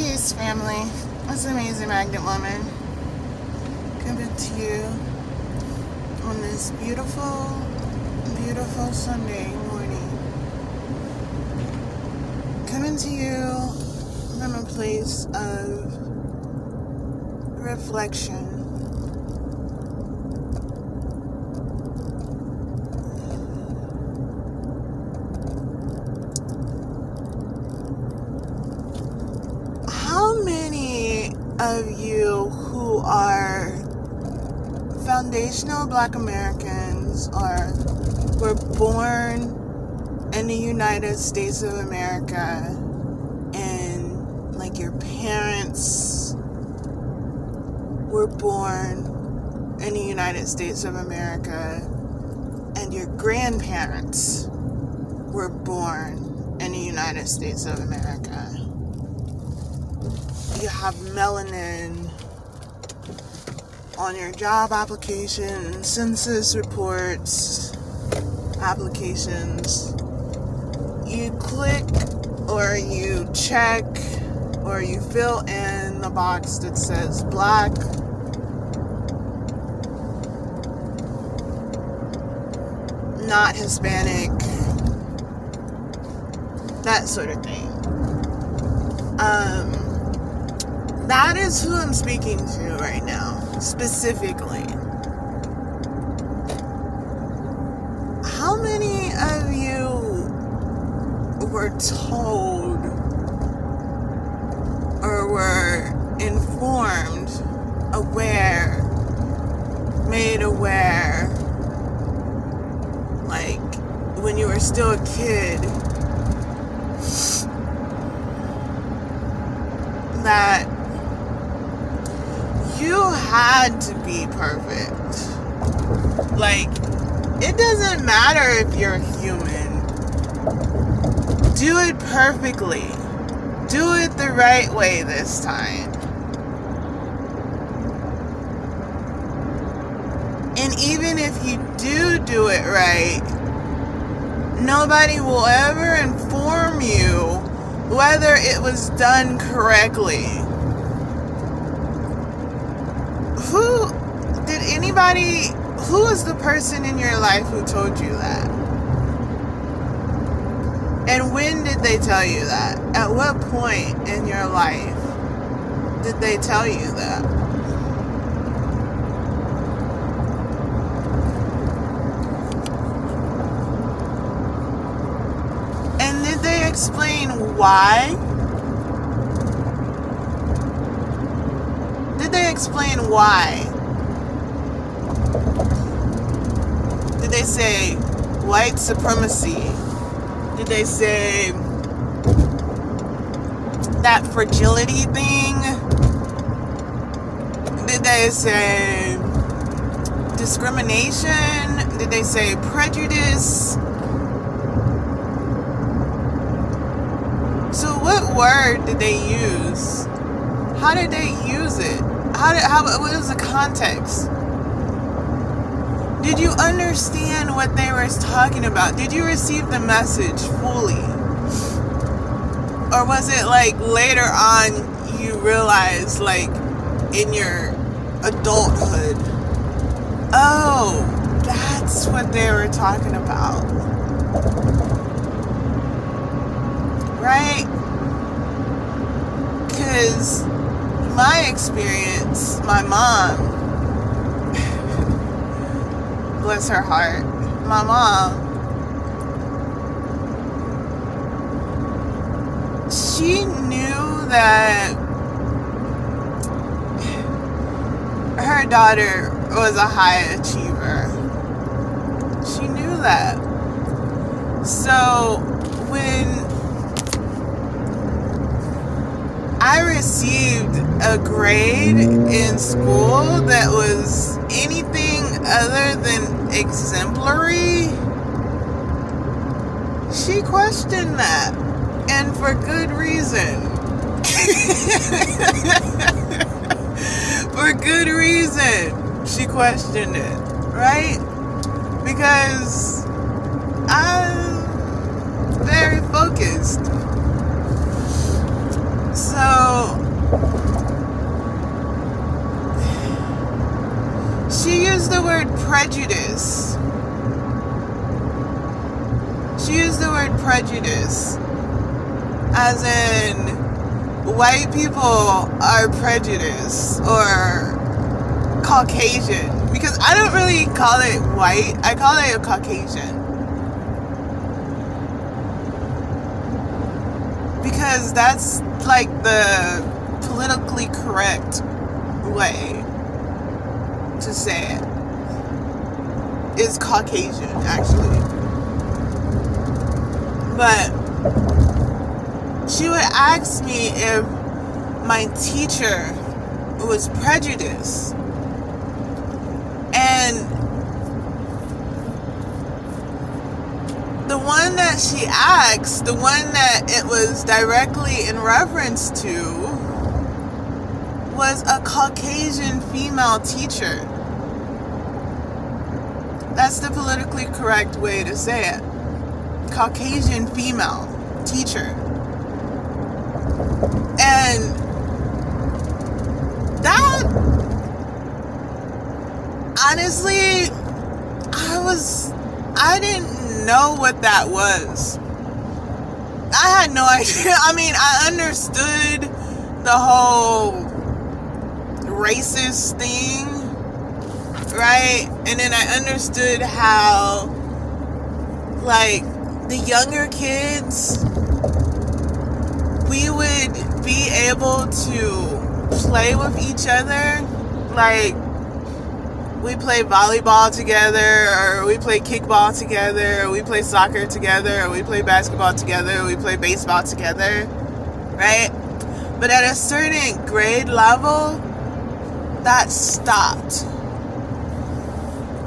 Peace, family. It's Amazing Magnet Woman coming to you on this beautiful, beautiful Sunday morning. Coming to you from a place of reflection. How many of you who are foundational black Americans or were born in the United States of America and like your parents were born in the United States of America and your grandparents were born in the United States of America. You have melanin on your job application, census reports, applications. You click or you check or you fill in the box that says black, not Hispanic, that sort of thing. Um, that is who I'm speaking to right now, specifically. How many of you were told or were informed, aware, made aware, like when you were still a kid, that you had to be perfect. Like, it doesn't matter if you're human. Do it perfectly. Do it the right way this time. And even if you do do it right, nobody will ever inform you whether it was done correctly. Who did anybody who was the person in your life who told you that? And when did they tell you that? At what point in your life did they tell you that? And did they explain why? Did they explain why? Did they say white supremacy? Did they say that fragility thing? Did they say discrimination? Did they say prejudice? So what word did they use? How did they use it? How did how what was the context? Did you understand what they were talking about? Did you receive the message fully? Or was it like later on you realized like in your adulthood, oh, that's what they were talking about. Right? Cuz my experience, my mom bless her heart, my mom, she knew that her daughter was a high achiever. She knew that. So when I received a grade in school that was anything other than exemplary, she questioned that. And for good reason. for good reason, she questioned it, right? Because I'm very focused. So prejudice. She used the word prejudice as in white people are prejudiced or Caucasian. Because I don't really call it white, I call it a Caucasian. Because that's like the politically correct way to it is Caucasian, actually. But she would ask me if my teacher was prejudiced. And the one that she asked, the one that it was directly in reference to, was a Caucasian female teacher. That's the politically correct way to say it. Caucasian female teacher. And that honestly I was I didn't know what that was. I had no idea. I mean, I understood the whole racist thing, right? And then I understood how like the younger kids we would be able to play with each other. Like, we play volleyball together, or we play kickball together, or we play soccer together, or we play basketball together, or we play baseball together, right? But at a certain grade level, that stopped.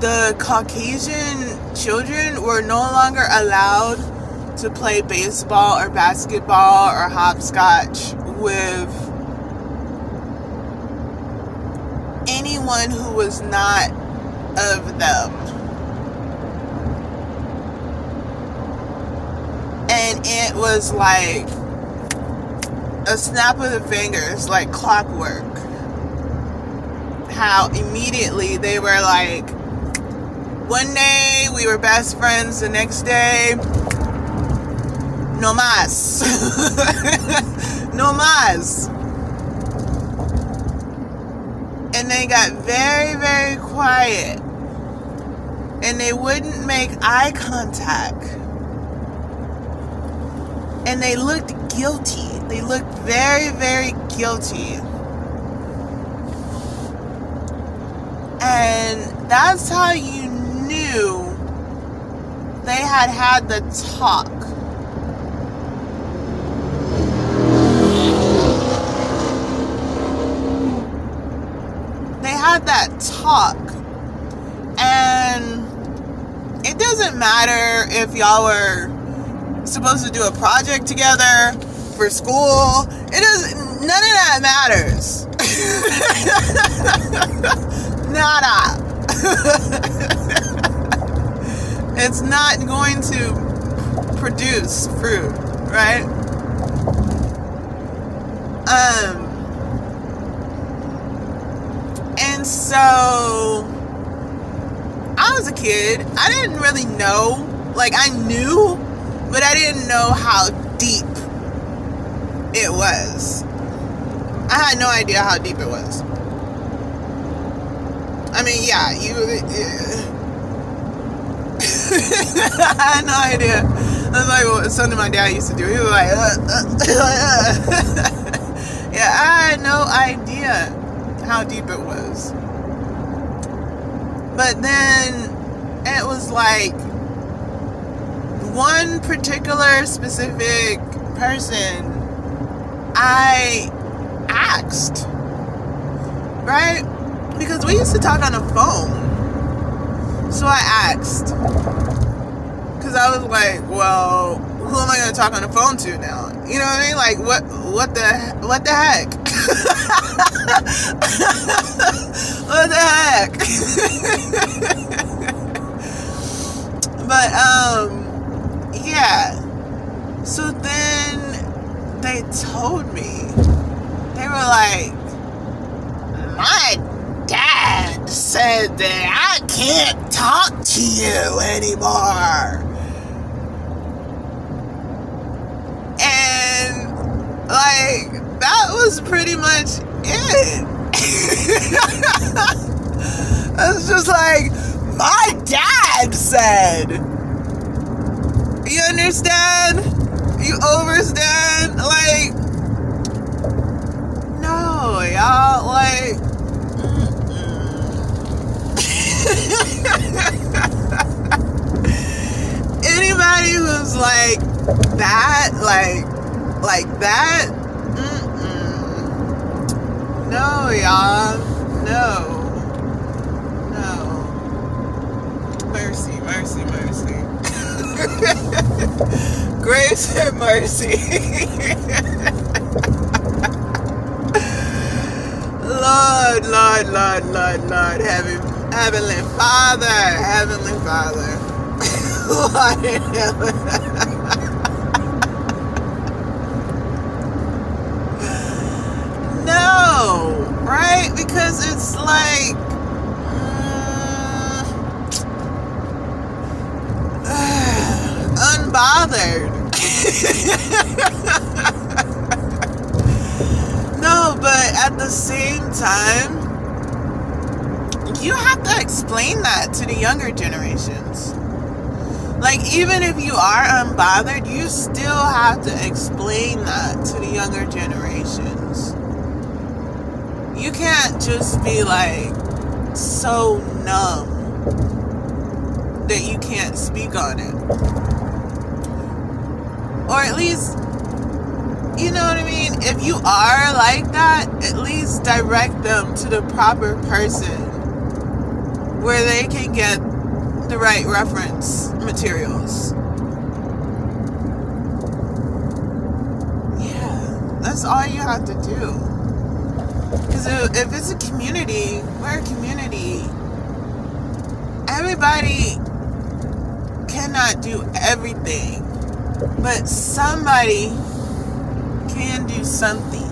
The Caucasian children were no longer allowed to play baseball or basketball or hopscotch with anyone who was not of them. And it was like a snap of the fingers, like clockwork. How immediately they were like, one day we were best friends, the next day no más. no más. And they got very, very quiet. And they wouldn't make eye contact. And they looked guilty. They looked very, very guilty. And that's how you they had had the talk They had that talk. And it doesn't matter if y'all were supposed to do a project together for school. It doesn't, none of that matters. Nada. it's not going to produce fruit, right? Um and so I was a kid. I didn't really know. Like, I knew, but I didn't know how deep it was. I had no idea how deep it was. I mean, yeah, you. I had no idea. That's like what something my dad used to do. He was like, uh, uh, yeah, I had no idea how deep it was. But then it was like one particular specific person I asked, right? Because we used to talk on the phone. So I asked. Because I was like, well, who am I going to talk on the phone to now? You know what I mean? Like, what, what the, what the heck? what the heck? but um yeah. So then they told me they were like my dad said said that I can't talk to you anymore. And like that was pretty much it. it's just like my dad said. You understand? You understand? Like, no, y'all. Like, anybody who's like that, like, like that, mm-mm. no, y'all, no, no, mercy, mercy, mercy, grace and mercy. Lord, Lord, Lord, Lord, Lord, heaven, Heavenly Father, Heavenly Father. Lord in heaven. No, right? Because it's like. mm, unbothered. no, but at the same time, you have to explain that to the younger generations. Like, even if you are unbothered, you still have to explain that to the younger generations. You can't just be like so numb that you can't speak on it. Or at least, you know what I mean? If you are like that, at least direct them to the proper person where they can get the right reference materials. Yeah, that's all you have to do. Because if it's a community, we're a community. Everybody cannot do everything, but somebody can do something.